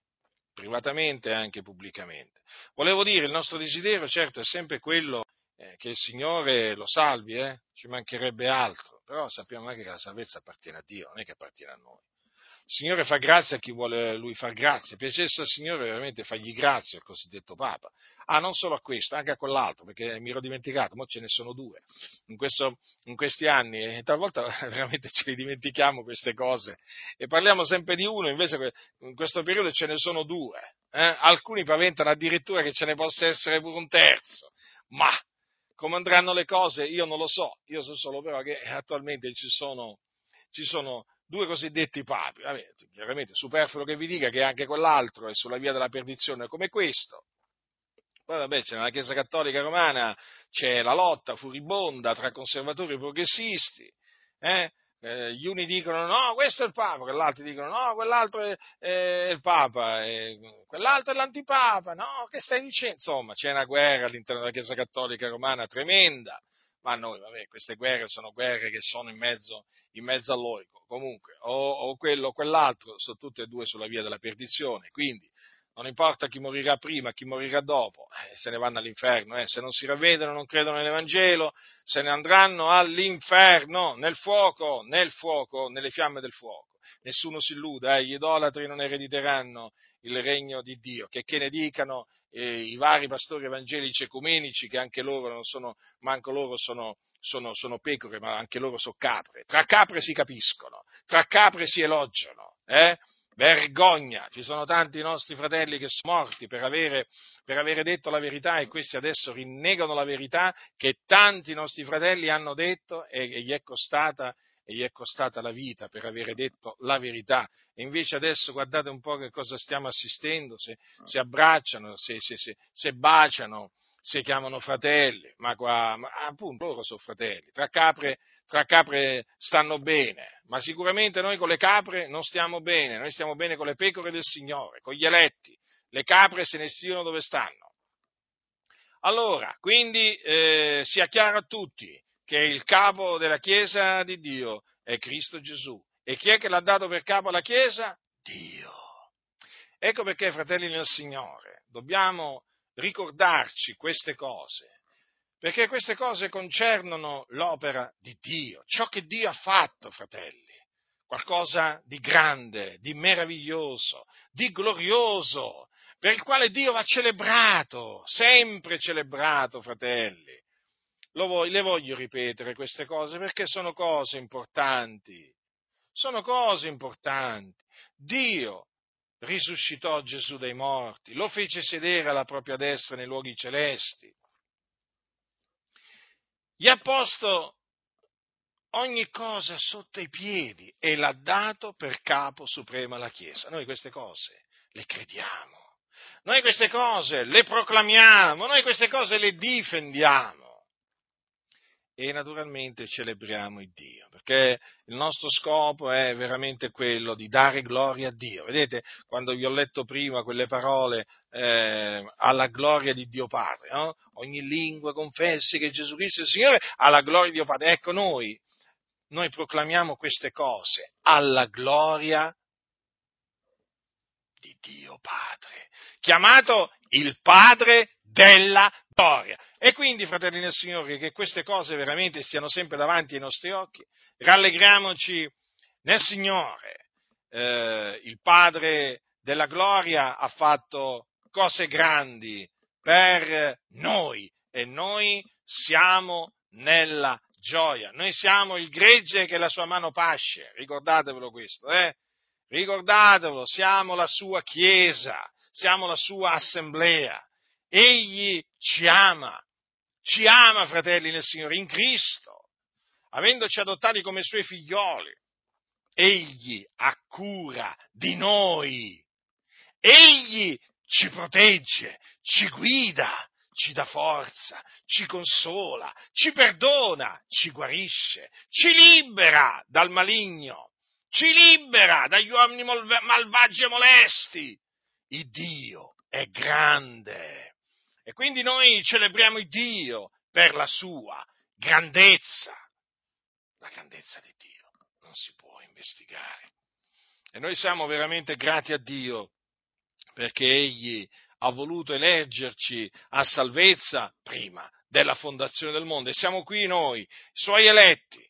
Speaker 1: privatamente e anche pubblicamente. Volevo dire, il nostro desiderio certo è sempre quello eh, che il Signore lo salvi, eh? ci mancherebbe altro, però sappiamo anche che la salvezza appartiene a Dio, non è che appartiene a noi. Signore fa grazia a chi vuole lui far grazia. Piacesse al Signore veramente fargli grazia al cosiddetto Papa. Ah, non solo a questo, anche a quell'altro, perché mi ero dimenticato, ma ce ne sono due in, questo, in questi anni e talvolta <laughs> veramente ce le dimentichiamo queste cose e parliamo sempre di uno, invece in questo periodo ce ne sono due. Eh? Alcuni paventano addirittura che ce ne possa essere pure un terzo, ma come andranno le cose io non lo so, io so solo però che attualmente ci sono, ci sono due cosiddetti papi. Vabbè, chiaramente superfluo che vi dica che anche quell'altro è sulla via della perdizione come questo. Poi vabbè, c'è nella Chiesa Cattolica Romana c'è la lotta furibonda tra conservatori e progressisti. Eh? Eh, gli uni dicono no, questo è il Papa, quell'altro dicono no, quell'altro è, è il Papa, è, quell'altro è l'antipapa, no, che stai dicendo? Insomma, c'è una guerra all'interno della Chiesa Cattolica Romana tremenda ma noi, vabbè, queste guerre sono guerre che sono in mezzo, in mezzo all'oico, comunque, o, o quello o quell'altro, sono tutte e due sulla via della perdizione, quindi non importa chi morirà prima, chi morirà dopo, eh, se ne vanno all'inferno, eh. se non si ravvedono, non credono nell'Evangelo, se ne andranno all'inferno, nel fuoco, nel fuoco, nelle fiamme del fuoco. Nessuno si illuda, eh, gli idolatri non erediteranno il regno di Dio, che, che ne dicano eh, i vari pastori evangelici ecumenici, che anche loro non sono, manco loro sono, sono, sono pecore, ma anche loro sono capre. Tra capre si capiscono, tra capre si elogiano, eh? Vergogna! Ci sono tanti nostri fratelli che sono morti per avere, per avere, detto la verità e questi adesso rinnegano la verità che tanti nostri fratelli hanno detto e, e gli è costata e gli è costata la vita per avere detto la verità. E invece adesso guardate un po' che cosa stiamo assistendo, se si abbracciano, se, se, se, se baciano, si chiamano fratelli, ma, qua, ma appunto loro sono fratelli, tra capre, tra capre stanno bene, ma sicuramente noi con le capre non stiamo bene, noi stiamo bene con le pecore del Signore, con gli eletti, le capre se ne stiano dove stanno. Allora, quindi eh, sia chiaro a tutti che il capo della Chiesa di Dio è Cristo Gesù. E chi è che l'ha dato per capo alla Chiesa? Dio. Ecco perché, fratelli nel Signore, dobbiamo ricordarci queste cose, perché queste cose concernono l'opera di Dio, ciò che Dio ha fatto, fratelli, qualcosa di grande, di meraviglioso, di glorioso, per il quale Dio va celebrato, sempre celebrato, fratelli. Voglio, le voglio ripetere queste cose perché sono cose importanti, sono cose importanti. Dio risuscitò Gesù dai morti, lo fece sedere alla propria destra nei luoghi celesti. Gli ha posto ogni cosa sotto i piedi e l'ha dato per capo supremo alla Chiesa. Noi queste cose le crediamo, noi queste cose le proclamiamo, noi queste cose le difendiamo e naturalmente celebriamo il Dio, perché il nostro scopo è veramente quello di dare gloria a Dio. Vedete, quando vi ho letto prima quelle parole eh, alla gloria di Dio Padre, no? ogni lingua confessi che Gesù Cristo è il Signore, alla gloria di Dio Padre. Ecco noi, noi proclamiamo queste cose alla gloria di Dio Padre, chiamato il Padre della gloria. E quindi, fratelli del Signore, che queste cose veramente stiano sempre davanti ai nostri occhi, rallegriamoci nel Signore. Eh, il Padre della gloria ha fatto cose grandi per noi e noi siamo nella gioia. Noi siamo il gregge che la sua mano pasce, ricordatevelo questo, eh? Ricordatevelo, siamo la sua chiesa, siamo la sua assemblea. Egli ci ama ci ama, fratelli nel Signore, in Cristo, avendoci adottati come suoi figlioli. Egli ha cura di noi. Egli ci protegge, ci guida, ci dà forza, ci consola, ci perdona, ci guarisce, ci libera dal maligno, ci libera dagli uomini malvagi e molesti. Il Dio è grande e quindi noi celebriamo il Dio per la sua grandezza. La grandezza di Dio non si può investigare. E noi siamo veramente grati a Dio perché Egli ha voluto eleggerci a salvezza prima della fondazione del mondo. E siamo qui noi, Suoi eletti,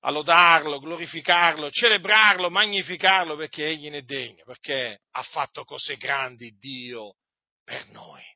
Speaker 1: a lodarlo, glorificarlo, celebrarlo, magnificarlo perché Egli ne è degno, perché ha fatto cose grandi Dio per noi.